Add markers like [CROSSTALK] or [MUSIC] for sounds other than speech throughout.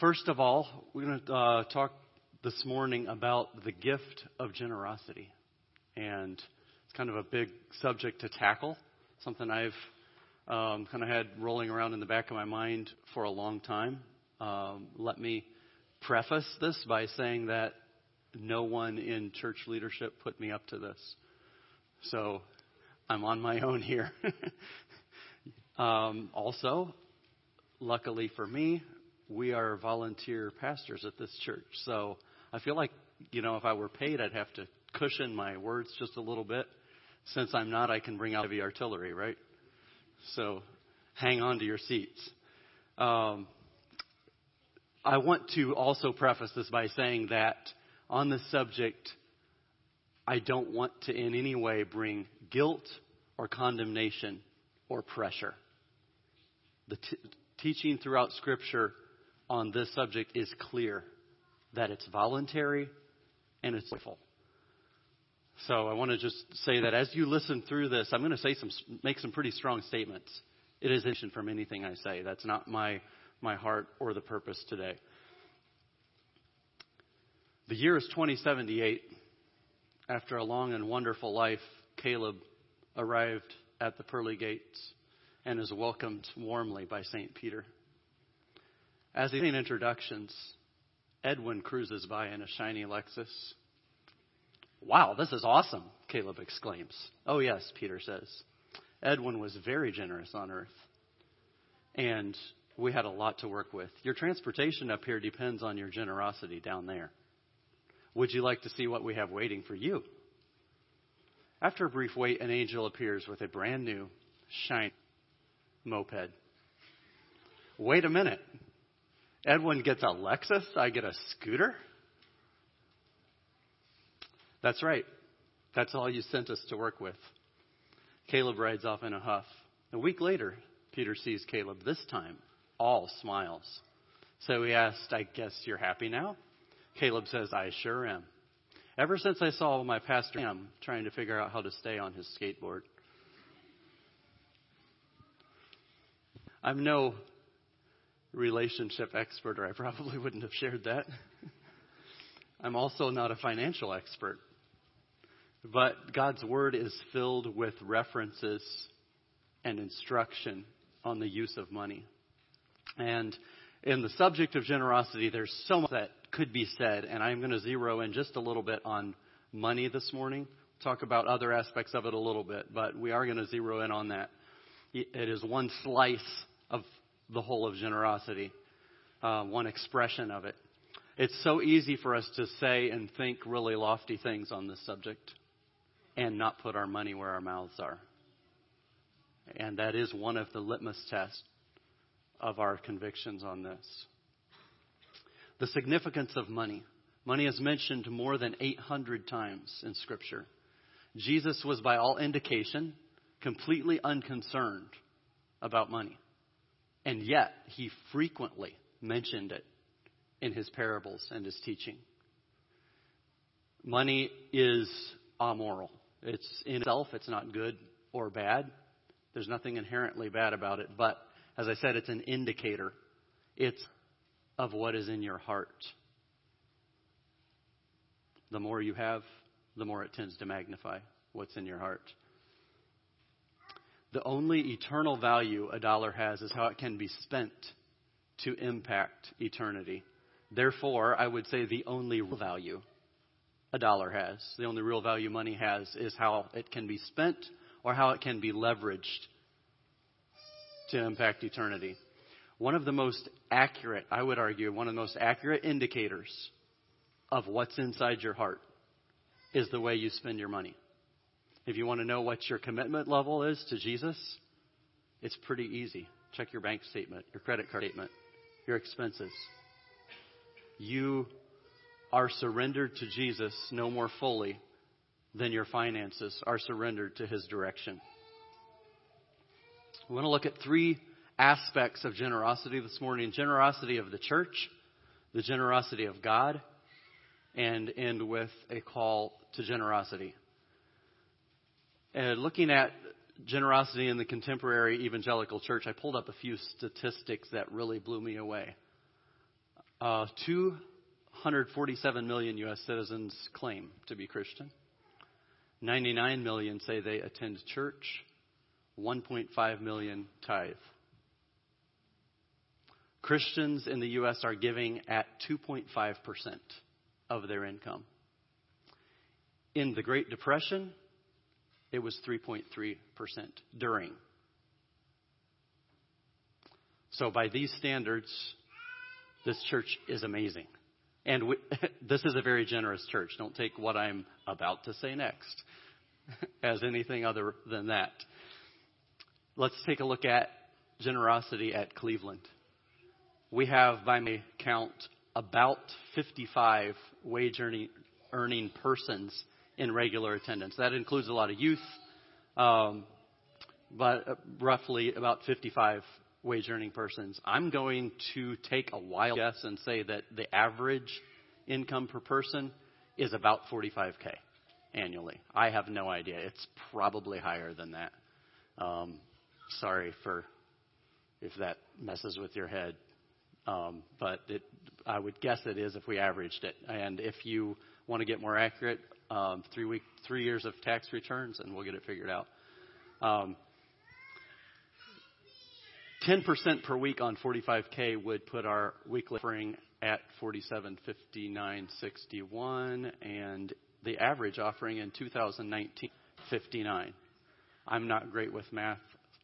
First of all, we're going to uh, talk this morning about the gift of generosity. And it's kind of a big subject to tackle, something I've um, kind of had rolling around in the back of my mind for a long time. Um, let me preface this by saying that no one in church leadership put me up to this. So I'm on my own here. [LAUGHS] um, also, luckily for me, we are volunteer pastors at this church. So I feel like, you know, if I were paid, I'd have to cushion my words just a little bit. Since I'm not, I can bring out heavy artillery, right? So hang on to your seats. Um, I want to also preface this by saying that on this subject, I don't want to in any way bring guilt or condemnation or pressure. The t- teaching throughout Scripture on this subject is clear that it's voluntary and it's joyful. So I want to just say that as you listen through this, I'm going to say some, make some pretty strong statements. It is isn't from anything I say. That's not my, my heart or the purpose today. The year is 2078. After a long and wonderful life, Caleb arrived at the pearly gates and is welcomed warmly by St. Peter. As he's in introductions, Edwin cruises by in a shiny Lexus. Wow, this is awesome, Caleb exclaims. Oh, yes, Peter says. Edwin was very generous on earth. And we had a lot to work with. Your transportation up here depends on your generosity down there. Would you like to see what we have waiting for you? After a brief wait, an angel appears with a brand new, shiny moped. Wait a minute. Edwin gets a Lexus, I get a scooter? That's right. That's all you sent us to work with. Caleb rides off in a huff. A week later, Peter sees Caleb, this time all smiles. So he asked, I guess you're happy now? Caleb says, I sure am. Ever since I saw my pastor Sam trying to figure out how to stay on his skateboard. I'm no relationship expert, or I probably [LAUGHS] wouldn't have shared that. I'm also not a financial expert. But God's Word is filled with references and instruction on the use of money. And in the subject of generosity, there's so much that could be said, and I'm going to zero in just a little bit on money this morning. Talk about other aspects of it a little bit, but we are going to zero in on that. It is one slice of the whole of generosity, uh, one expression of it. It's so easy for us to say and think really lofty things on this subject and not put our money where our mouths are. And that is one of the litmus tests of our convictions on this. The significance of money. Money is mentioned more than 800 times in Scripture. Jesus was, by all indication, completely unconcerned about money. And yet, he frequently mentioned it in his parables and his teaching. Money is amoral. It's in itself, it's not good or bad. There's nothing inherently bad about it. But as I said, it's an indicator. It's of what is in your heart. The more you have, the more it tends to magnify what's in your heart. The only eternal value a dollar has is how it can be spent to impact eternity. Therefore, I would say the only real value a dollar has, the only real value money has, is how it can be spent or how it can be leveraged to impact eternity. One of the most accurate, I would argue, one of the most accurate indicators of what's inside your heart is the way you spend your money. If you want to know what your commitment level is to Jesus, it's pretty easy. Check your bank statement, your credit card statement, your expenses. You are surrendered to Jesus no more fully than your finances are surrendered to his direction. We want to look at three aspects of generosity this morning generosity of the church, the generosity of God, and end with a call to generosity. And looking at generosity in the contemporary evangelical church, I pulled up a few statistics that really blew me away. Uh, 247 million U.S. citizens claim to be Christian. 99 million say they attend church. 1.5 million tithe. Christians in the U.S. are giving at 2.5% of their income. In the Great Depression, it was 3.3% during. So, by these standards, this church is amazing. And we, [LAUGHS] this is a very generous church. Don't take what I'm about to say next [LAUGHS] as anything other than that. Let's take a look at generosity at Cleveland. We have, by my count, about 55 wage earning, earning persons in regular attendance. That includes a lot of youth, um, but uh, roughly about 55 wage earning persons. I'm going to take a wild guess and say that the average income per person is about 45K annually. I have no idea. It's probably higher than that. Um, sorry for if that messes with your head. Um, but it, I would guess it is if we averaged it. And if you want to get more accurate, um, three week, three years of tax returns, and we'll get it figured out. Um, 10% per week on 45k would put our weekly offering at 47.59.61, and the average offering in 2019 59. I'm not great with math.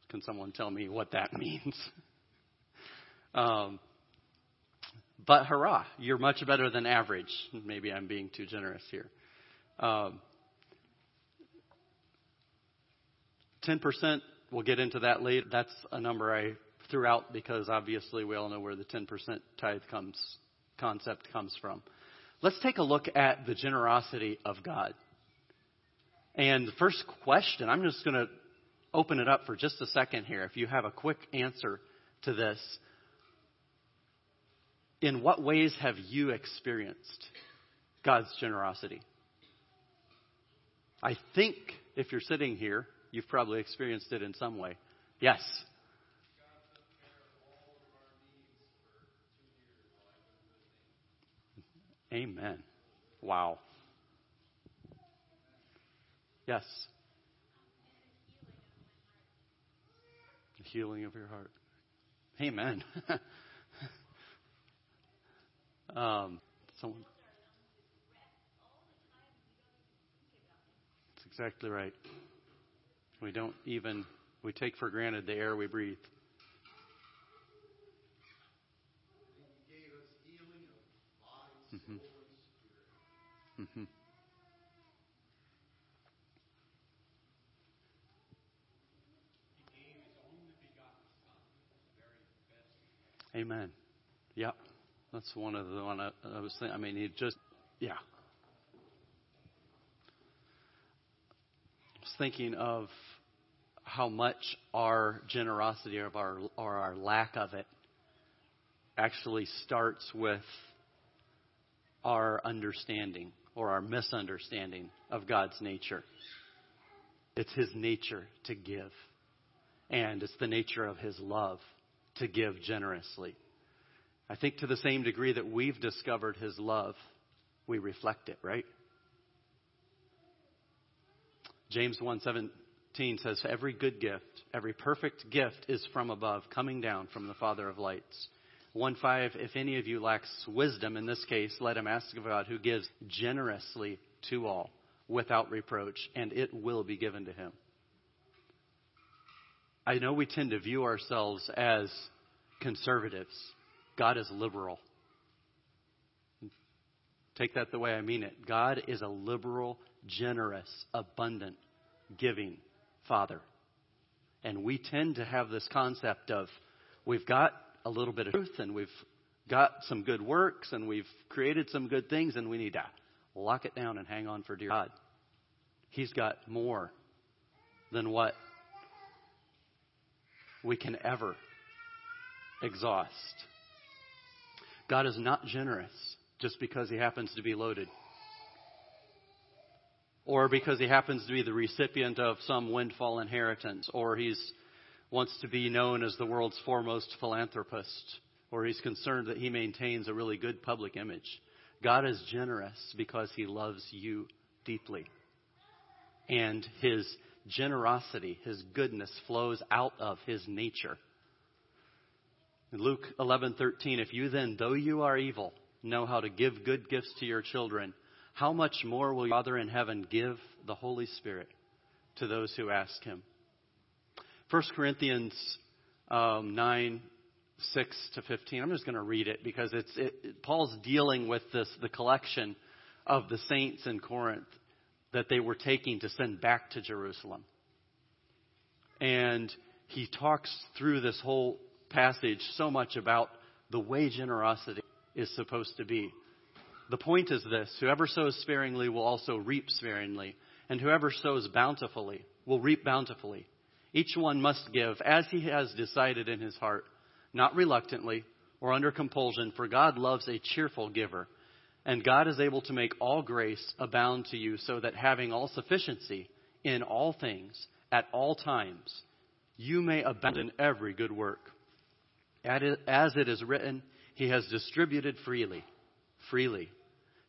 Can someone tell me what that [LAUGHS] means? um, but hurrah, you're much better than average. Maybe I'm being too generous here. Um, 10%, we'll get into that later. That's a number I threw out because obviously we all know where the 10% tithe comes, concept comes from. Let's take a look at the generosity of God. And the first question, I'm just going to open it up for just a second here. If you have a quick answer to this, in what ways have you experienced God's generosity? I think if you're sitting here, you've probably experienced it in some way. Yes. Amen. Wow. Yes. The healing of your heart. Amen. [LAUGHS] um, someone. Exactly right. We don't even we take for granted the air we breathe. Mm-hmm. Mm-hmm. Amen. Yeah, that's one of the one I, I was thinking. I mean, he just, yeah. I was thinking of how much our generosity of our or our lack of it actually starts with our understanding or our misunderstanding of God's nature. It's His nature to give, and it's the nature of His love to give generously. I think to the same degree that we've discovered His love, we reflect it, right? James 1:17 says every good gift, every perfect gift is from above, coming down from the Father of lights 1 5, if any of you lacks wisdom, in this case, let him ask of God, who gives generously to all without reproach, and it will be given to him. I know we tend to view ourselves as conservatives. God is liberal. Take that the way I mean it. God is a liberal, generous, abundant, giving Father. And we tend to have this concept of we've got a little bit of truth and we've got some good works and we've created some good things and we need to lock it down and hang on for dear God. He's got more than what we can ever exhaust. God is not generous just because he happens to be loaded or because he happens to be the recipient of some windfall inheritance or he's wants to be known as the world's foremost philanthropist or he's concerned that he maintains a really good public image. God is generous because he loves you deeply. And his generosity, his goodness flows out of his nature. In Luke 11:13, if you then, though you are evil, know how to give good gifts to your children, how much more will your Father in heaven give the Holy Spirit to those who ask him? 1 Corinthians um, 9, 6 to 15. I'm just going to read it because it's it, Paul's dealing with this the collection of the saints in Corinth that they were taking to send back to Jerusalem. And he talks through this whole passage so much about the way generosity is supposed to be. The point is this whoever sows sparingly will also reap sparingly, and whoever sows bountifully will reap bountifully. Each one must give as he has decided in his heart, not reluctantly or under compulsion, for God loves a cheerful giver. And God is able to make all grace abound to you, so that having all sufficiency in all things at all times, you may abound in every good work. As it is written, He has distributed freely, freely.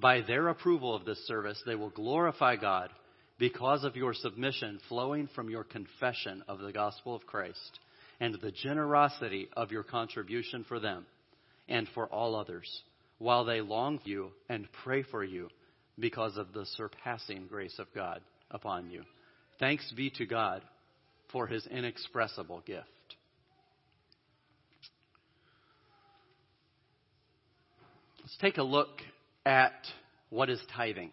By their approval of this service, they will glorify God because of your submission flowing from your confession of the gospel of Christ and the generosity of your contribution for them and for all others, while they long for you and pray for you because of the surpassing grace of God upon you. Thanks be to God for his inexpressible gift. Let's take a look at what is tithing.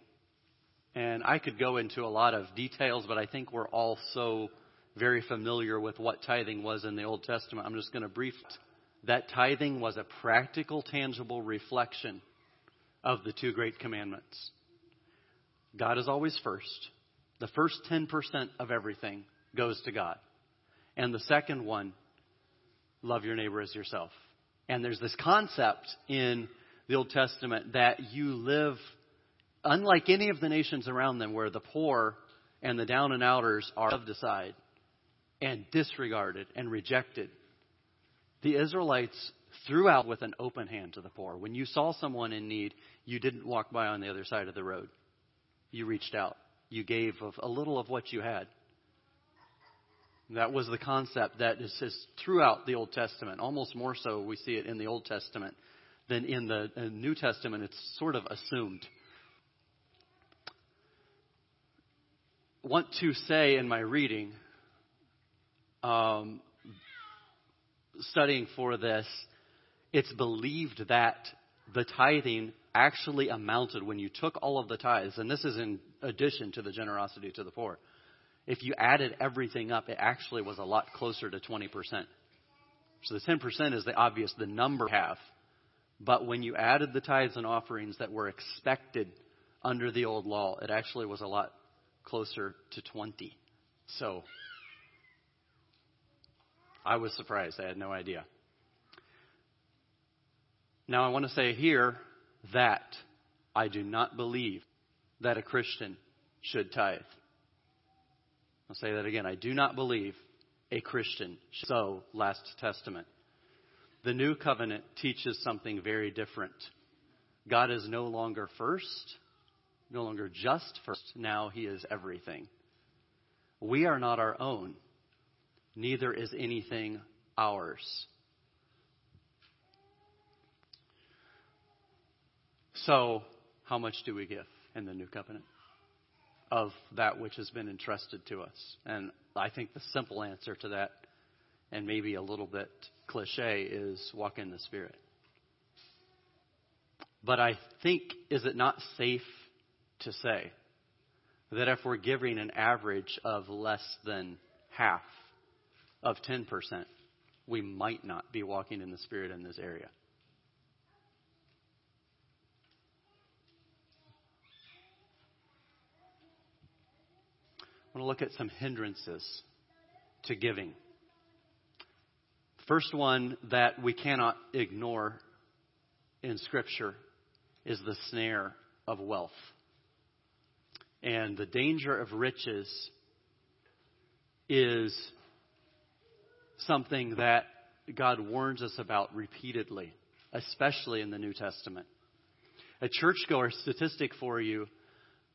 And I could go into a lot of details, but I think we're all so very familiar with what tithing was in the Old Testament. I'm just going to brief that tithing was a practical, tangible reflection of the two great commandments. God is always first. The first 10% of everything goes to God. And the second one, love your neighbor as yourself. And there's this concept in the Old Testament that you live unlike any of the nations around them where the poor and the down and outers are left aside and disregarded and rejected, the Israelites threw out with an open hand to the poor. When you saw someone in need, you didn't walk by on the other side of the road. You reached out. You gave of a little of what you had. That was the concept that is throughout the Old Testament. Almost more so, we see it in the Old Testament than in the New Testament. It's sort of assumed. want to say in my reading, um, studying for this, it's believed that the tithing actually amounted when you took all of the tithes, and this is in addition to the generosity to the poor. If you added everything up, it actually was a lot closer to 20%. So the 10% is the obvious, the number have. But when you added the tithes and offerings that were expected under the old law, it actually was a lot closer to 20. So I was surprised. I had no idea. Now, I want to say here that I do not believe that a Christian should tithe. I'll say that again. I do not believe a Christian should sow Last Testament. The New Covenant teaches something very different. God is no longer first, no longer just first. Now he is everything. We are not our own, neither is anything ours. So, how much do we give in the new covenant of that which has been entrusted to us? And I think the simple answer to that, and maybe a little bit cliche, is walk in the Spirit. But I think, is it not safe to say that if we're giving an average of less than half of 10%, we might not be walking in the Spirit in this area? I want to look at some hindrances to giving. First one that we cannot ignore in Scripture is the snare of wealth. And the danger of riches is something that God warns us about repeatedly, especially in the New Testament. A churchgoer statistic for you,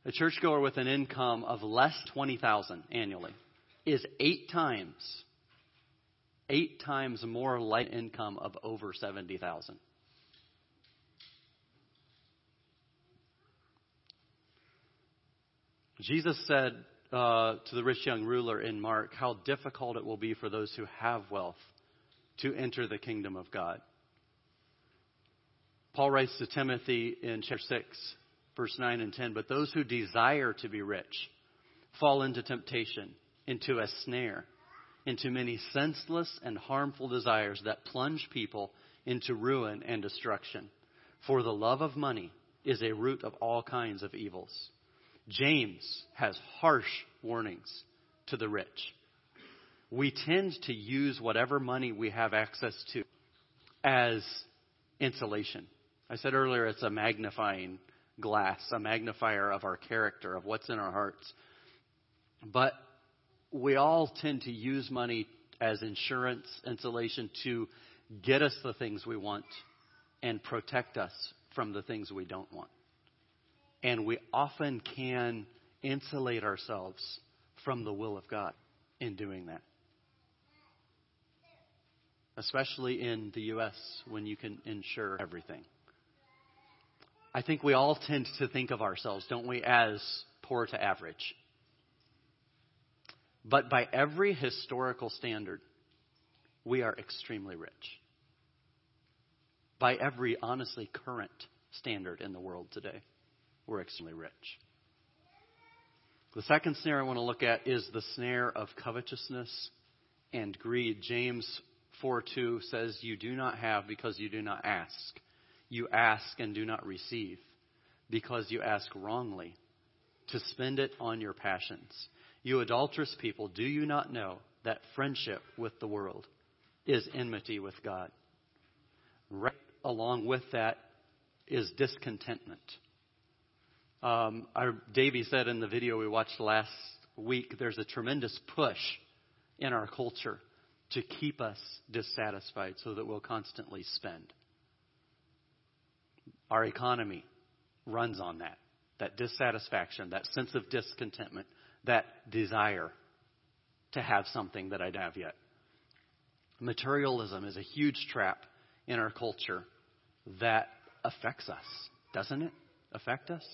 a churchgoer with an income of less 20,000 annually is 8 times 8 times more light income of over 70,000. Jesus said uh, to the rich young ruler in Mark how difficult it will be for those who have wealth to enter the kingdom of God. Paul writes to Timothy in chapter 6, verse 9 and 10 But those who desire to be rich fall into temptation, into a snare, into many senseless and harmful desires that plunge people into ruin and destruction. For the love of money is a root of all kinds of evils. James has harsh warnings to the rich. We tend to use whatever money we have access to as insulation. I said earlier it's a magnifying glass, a magnifier of our character, of what's in our hearts. But we all tend to use money as insurance, insulation to get us the things we want and protect us from the things we don't want. And we often can insulate ourselves from the will of God in doing that. Especially in the U.S. when you can insure everything. I think we all tend to think of ourselves, don't we, as poor to average. But by every historical standard, we are extremely rich. By every honestly current standard in the world today, we're extremely rich. The second snare I want to look at is the snare of covetousness and greed. James 4 2 says, You do not have because you do not ask. You ask and do not receive because you ask wrongly to spend it on your passions. You adulterous people, do you not know that friendship with the world is enmity with God? Right along with that is discontentment. Um, our, Davey said in the video we watched last week, there's a tremendous push in our culture to keep us dissatisfied so that we'll constantly spend. Our economy runs on that, that dissatisfaction, that sense of discontentment that desire to have something that I don't have yet. Materialism is a huge trap in our culture that affects us, doesn't it? Affect us?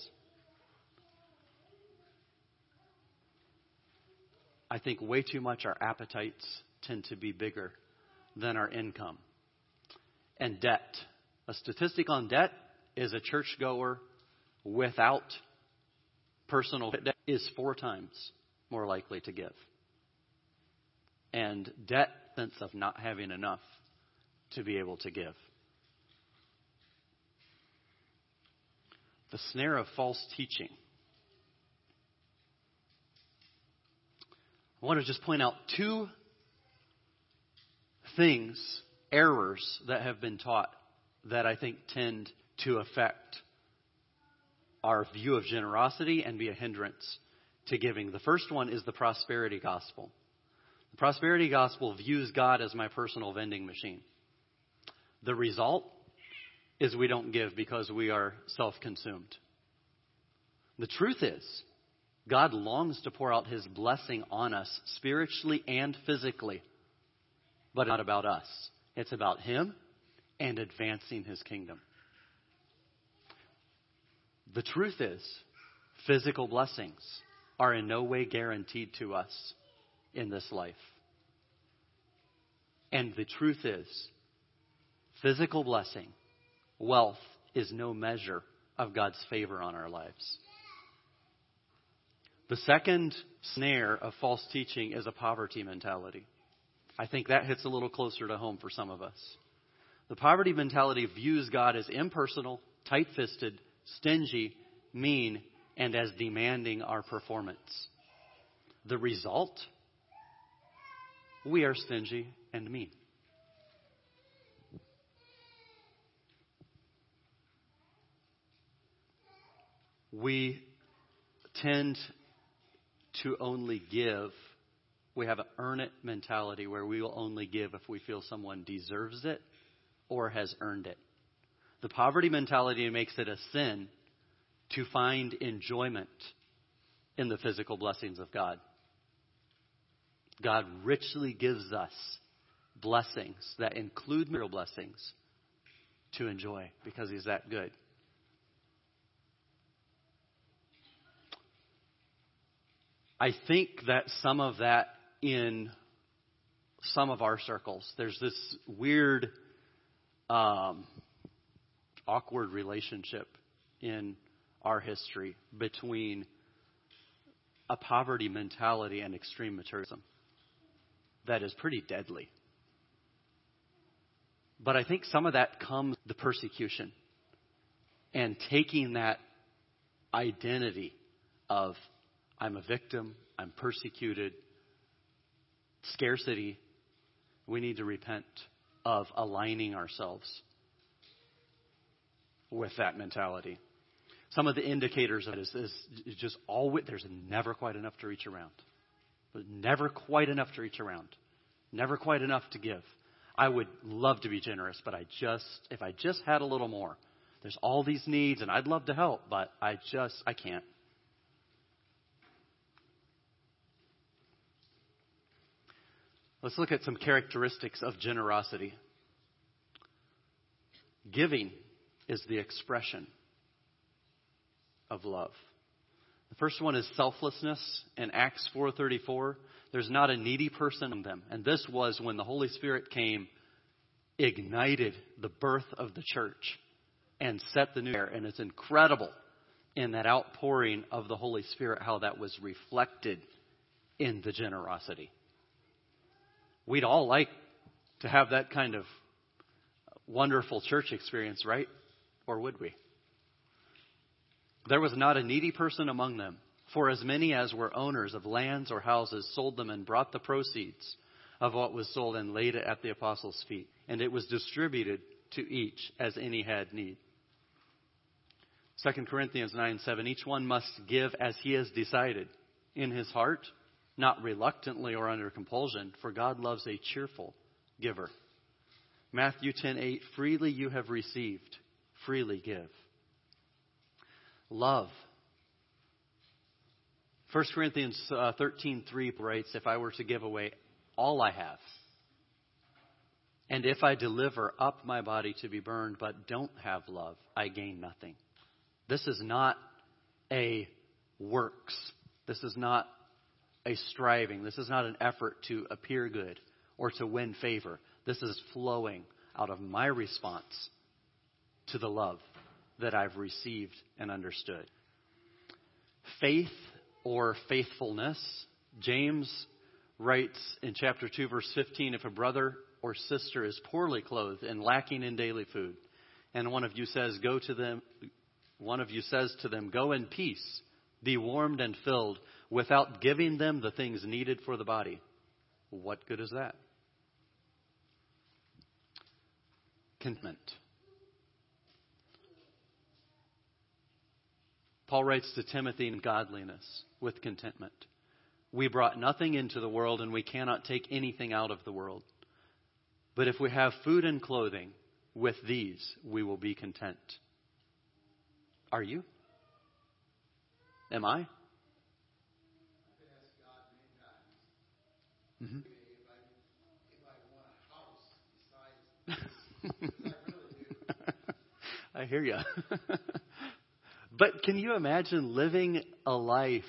I think way too much our appetites tend to be bigger than our income. And debt. A statistic on debt is a churchgoer without personal debt is four times more likely to give. And debt sense of not having enough to be able to give. The snare of false teaching. I want to just point out two things, errors that have been taught that I think tend to affect our view of generosity and be a hindrance to giving. The first one is the prosperity gospel. The prosperity gospel views God as my personal vending machine. The result is we don't give because we are self consumed. The truth is, God longs to pour out his blessing on us spiritually and physically, but not about us. It's about him and advancing his kingdom. The truth is, physical blessings are in no way guaranteed to us in this life. And the truth is, physical blessing, wealth, is no measure of God's favor on our lives. The second snare of false teaching is a poverty mentality. I think that hits a little closer to home for some of us. The poverty mentality views God as impersonal, tight fisted, stingy, mean, and as demanding our performance. The result? We are stingy and mean. We tend to only give. We have an earn it mentality where we will only give if we feel someone deserves it or has earned it. The poverty mentality makes it a sin to find enjoyment in the physical blessings of God. God richly gives us blessings that include material blessings to enjoy because He's that good. I think that some of that in some of our circles, there's this weird, um, awkward relationship in our history between a poverty mentality and extreme materialism that is pretty deadly. But I think some of that comes the persecution and taking that identity of I'm a victim, I'm persecuted, scarcity. We need to repent of aligning ourselves with that mentality. Some of the indicators of it is, is, is just always, there's never quite enough to reach around. Never quite enough to reach around. Never quite enough to give. I would love to be generous, but I just, if I just had a little more, there's all these needs and I'd love to help, but I just, I can't. Let's look at some characteristics of generosity. Giving is the expression of love. The first one is selflessness in Acts 4:34. There's not a needy person in them. And this was when the Holy Spirit came ignited the birth of the church and set the new era. And it's incredible in that outpouring of the Holy Spirit how that was reflected in the generosity. We'd all like to have that kind of wonderful church experience, right? Or would we? There was not a needy person among them, for as many as were owners of lands or houses sold them and brought the proceeds of what was sold and laid it at the apostles' feet, and it was distributed to each as any had need. 2 Corinthians 9 7, each one must give as he has decided in his heart not reluctantly or under compulsion, for God loves a cheerful giver. Matthew 10:8 Freely you have received, freely give. Love. 1 Corinthians 13:3 uh, writes, "If I were to give away all I have, and if I deliver up my body to be burned but don't have love, I gain nothing." This is not a works. This is not a striving. This is not an effort to appear good or to win favor. This is flowing out of my response to the love that I've received and understood. Faith or faithfulness. James writes in chapter 2, verse 15 if a brother or sister is poorly clothed and lacking in daily food, and one of you says, Go to them, one of you says to them, Go in peace, be warmed and filled without giving them the things needed for the body, what good is that? Contentment. Paul writes to Timothy in godliness with contentment. We brought nothing into the world and we cannot take anything out of the world. But if we have food and clothing, with these we will be content. Are you? Am I? Mm-hmm. [LAUGHS] I hear you. [LAUGHS] but can you imagine living a life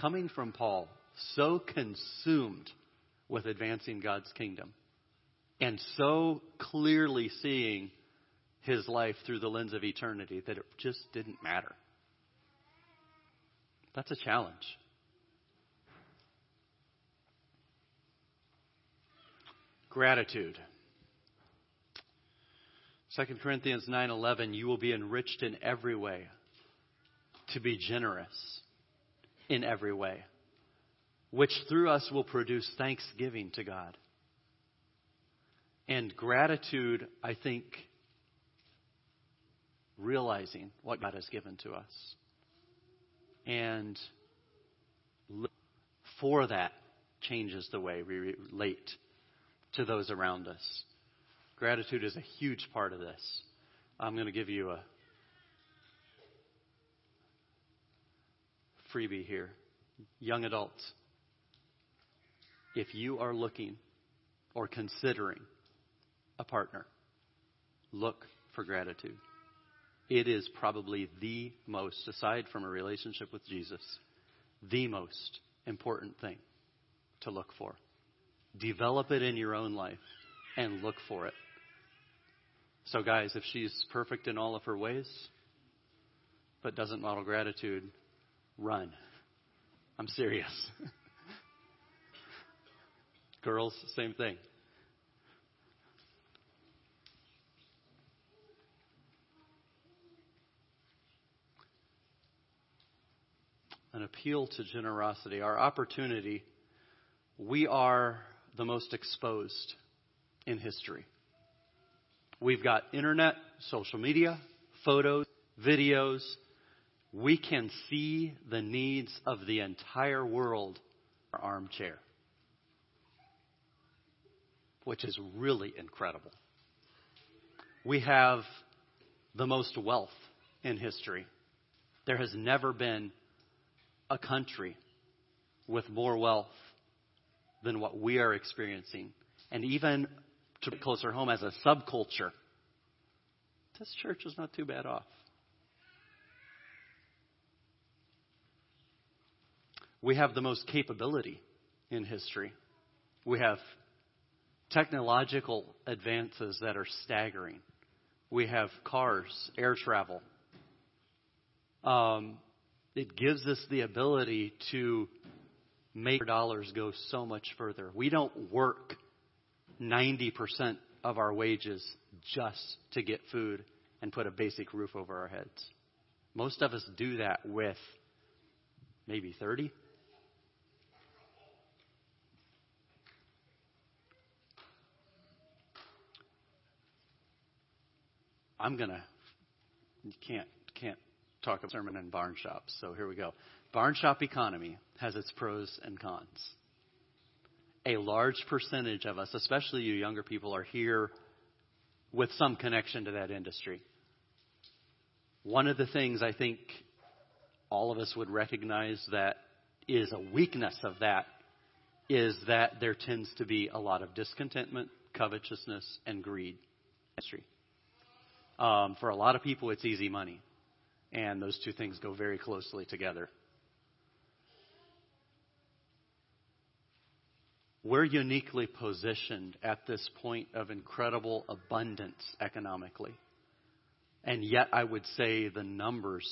coming from Paul so consumed with advancing God's kingdom and so clearly seeing his life through the lens of eternity that it just didn't matter? That's a challenge. Gratitude. 2 Corinthians 9:11 you will be enriched in every way to be generous in every way. which through us will produce thanksgiving to God. And gratitude, I think, realizing what God has given to us. And for that changes the way we relate to those around us. Gratitude is a huge part of this. I'm going to give you a freebie here. Young adults, if you are looking or considering a partner, look for gratitude. It is probably the most, aside from a relationship with Jesus, the most important thing to look for. Develop it in your own life and look for it. So, guys, if she's perfect in all of her ways, but doesn't model gratitude, run. I'm serious. [LAUGHS] Girls, same thing. An appeal to generosity. Our opportunity, we are the most exposed in history. We've got internet, social media, photos, videos. We can see the needs of the entire world from our armchair, which is really incredible. We have the most wealth in history. There has never been a country with more wealth than what we are experiencing. And even to closer home as a subculture, this church is not too bad off. We have the most capability in history. We have technological advances that are staggering. We have cars, air travel. Um, it gives us the ability to make our dollars go so much further. We don't work 90% of our wages just to get food and put a basic roof over our heads. Most of us do that with maybe 30. I'm gonna you can't can't talk a sermon in barn shops, so here we go. Barn shop economy has its pros and cons a large percentage of us, especially you younger people, are here with some connection to that industry. One of the things I think all of us would recognize that is a weakness of that is that there tends to be a lot of discontentment, covetousness, and greed. Um, for a lot of people, it's easy money, and those two things go very closely together. We're uniquely positioned at this point of incredible abundance economically. And yet, I would say the numbers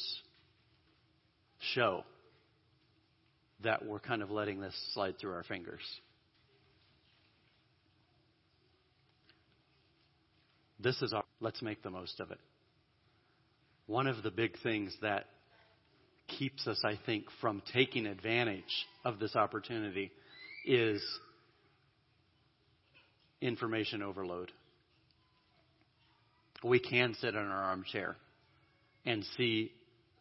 show that we're kind of letting this slide through our fingers. This is our, let's make the most of it. One of the big things that keeps us, I think, from taking advantage of this opportunity is information overload. We can sit in our armchair and see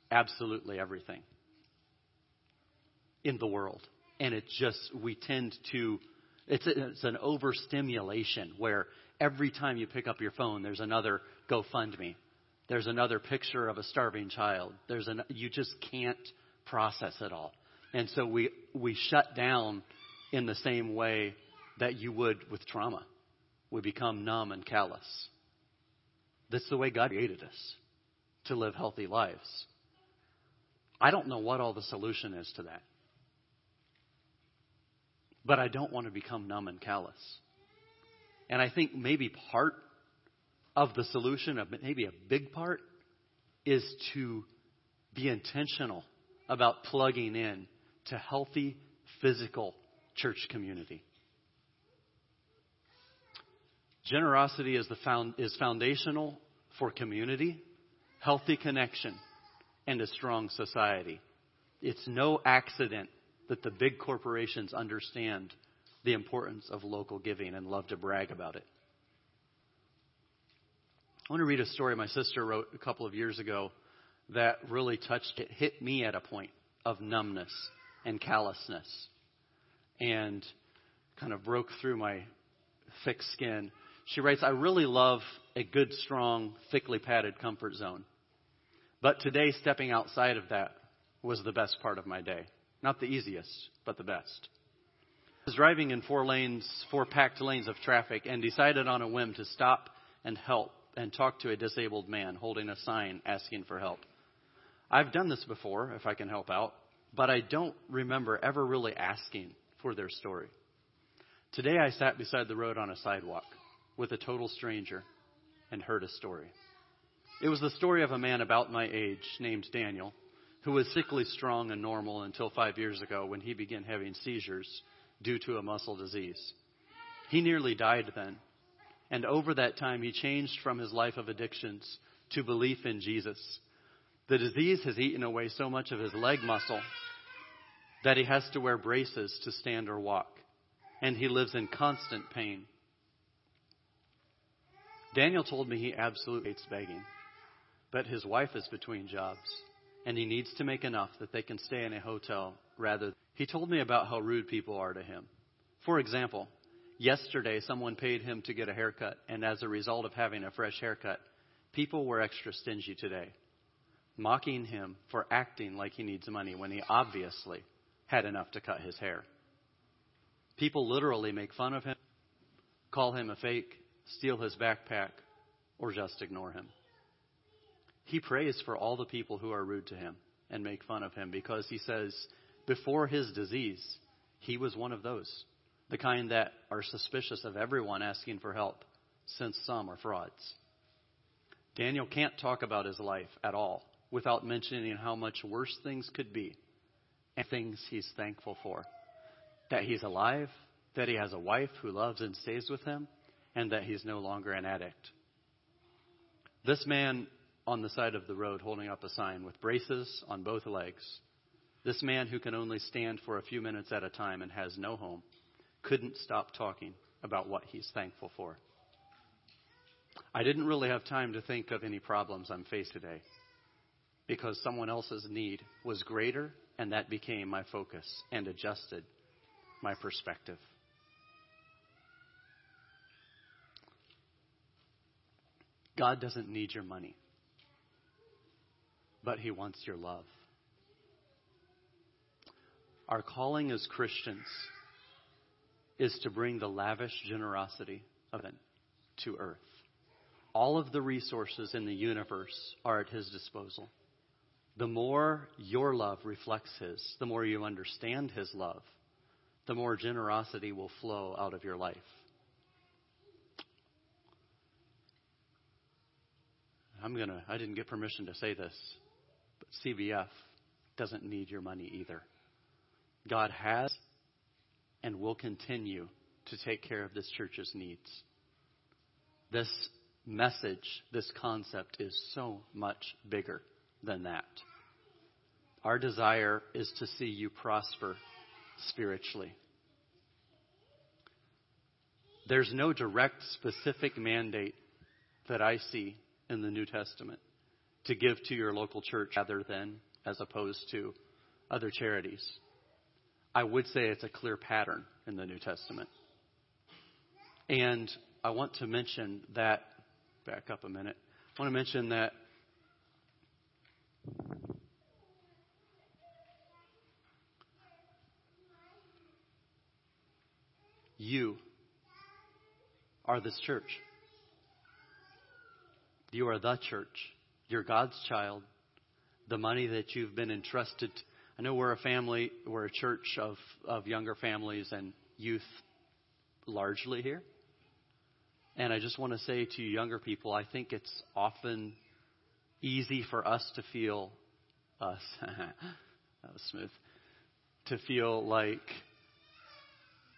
absolutely everything in the world. And it just, we tend to, it's, it's an overstimulation where every time you pick up your phone, there's another GoFundMe. There's another picture of a starving child. There's an, you just can't process it all. And so we, we shut down in the same way that you would with trauma we become numb and callous. That's the way God created us to live healthy lives. I don't know what all the solution is to that. But I don't want to become numb and callous. And I think maybe part of the solution, maybe a big part, is to be intentional about plugging in to healthy physical church community. Generosity is, the found, is foundational for community, healthy connection, and a strong society. It's no accident that the big corporations understand the importance of local giving and love to brag about it. I want to read a story my sister wrote a couple of years ago that really touched it, hit me at a point of numbness and callousness, and kind of broke through my thick skin. She writes, I really love a good, strong, thickly padded comfort zone. But today, stepping outside of that was the best part of my day. Not the easiest, but the best. I was driving in four lanes, four packed lanes of traffic, and decided on a whim to stop and help and talk to a disabled man holding a sign asking for help. I've done this before, if I can help out, but I don't remember ever really asking for their story. Today I sat beside the road on a sidewalk with a total stranger and heard a story. It was the story of a man about my age named Daniel who was sickly strong and normal until five years ago when he began having seizures due to a muscle disease. He nearly died then, and over that time he changed from his life of addictions to belief in Jesus. The disease has eaten away so much of his leg muscle that he has to wear braces to stand or walk, and he lives in constant pain. Daniel told me he absolutely hates begging, but his wife is between jobs, and he needs to make enough that they can stay in a hotel rather. He told me about how rude people are to him. For example, yesterday someone paid him to get a haircut, and as a result of having a fresh haircut, people were extra stingy today, mocking him for acting like he needs money when he obviously had enough to cut his hair. People literally make fun of him, call him a fake, steal his backpack, or just ignore him. He prays for all the people who are rude to him and make fun of him because he says before his disease, he was one of those, the kind that are suspicious of everyone asking for help, since some are frauds. Daniel can't talk about his life at all without mentioning how much worse things could be and things he's thankful for. That he's alive, that he has a wife who loves and stays with him, and that he's no longer an addict. This man on the side of the road holding up a sign with braces on both legs, this man who can only stand for a few minutes at a time and has no home, couldn't stop talking about what he's thankful for. I didn't really have time to think of any problems I'm faced today because someone else's need was greater and that became my focus and adjusted my perspective. God doesn't need your money, but He wants your love. Our calling as Christians is to bring the lavish generosity of it to earth. All of the resources in the universe are at His disposal the more your love reflects His, the more you understand His love, the more generosity will flow out of your life. I'm going to, I didn't get permission to say this, but CBF doesn't need your money either. God has and will continue to take care of this church's needs. This message, this concept is so much bigger than that. Our desire is to see you prosper spiritually. There's no direct, specific mandate that I see in the New Testament to give to your local church rather than as opposed to other charities. I would say it's a clear pattern in the New Testament. And I want to mention that, back up a minute, I want to mention that You are this church. You are the church. You're God's child. The money that you've been entrusted. I know we're a family, we're a church of, of younger families and youth largely here. And I just want to say to you, younger people, I think it's often easy for us to feel us. [LAUGHS] that was smooth. To feel like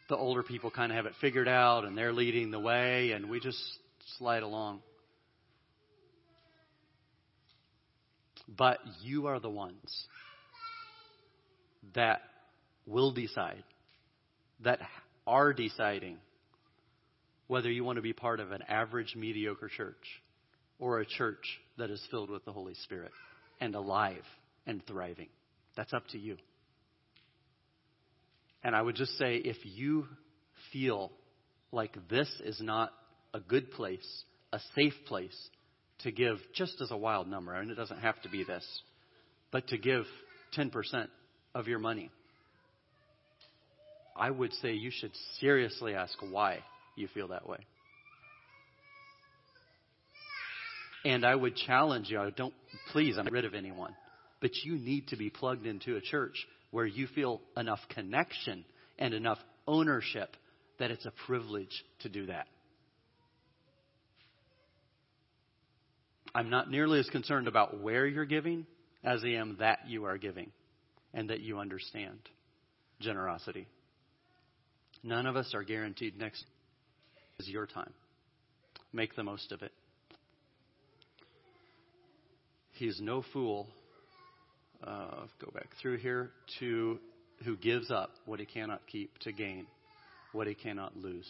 the older people kind of have it figured out and they're leading the way and we just slide along. But you are the ones that will decide, that are deciding whether you want to be part of an average, mediocre church or a church that is filled with the Holy Spirit and alive and thriving. That's up to you. And I would just say if you feel like this is not a good place, a safe place to give just as a wild number, and it doesn't have to be this, but to give 10% of your money, I would say you should seriously ask why you feel that way. And I would challenge you, I don't, please, I'm rid of anyone, but you need to be plugged into a church where you feel enough connection and enough ownership that it's a privilege to do that. I'm not nearly as concerned about where you're giving as I am that you are giving and that you understand generosity. None of us are guaranteed next is your time. Make the most of it. He's no fool. Uh, go back through here to who gives up what he cannot keep to gain what he cannot lose.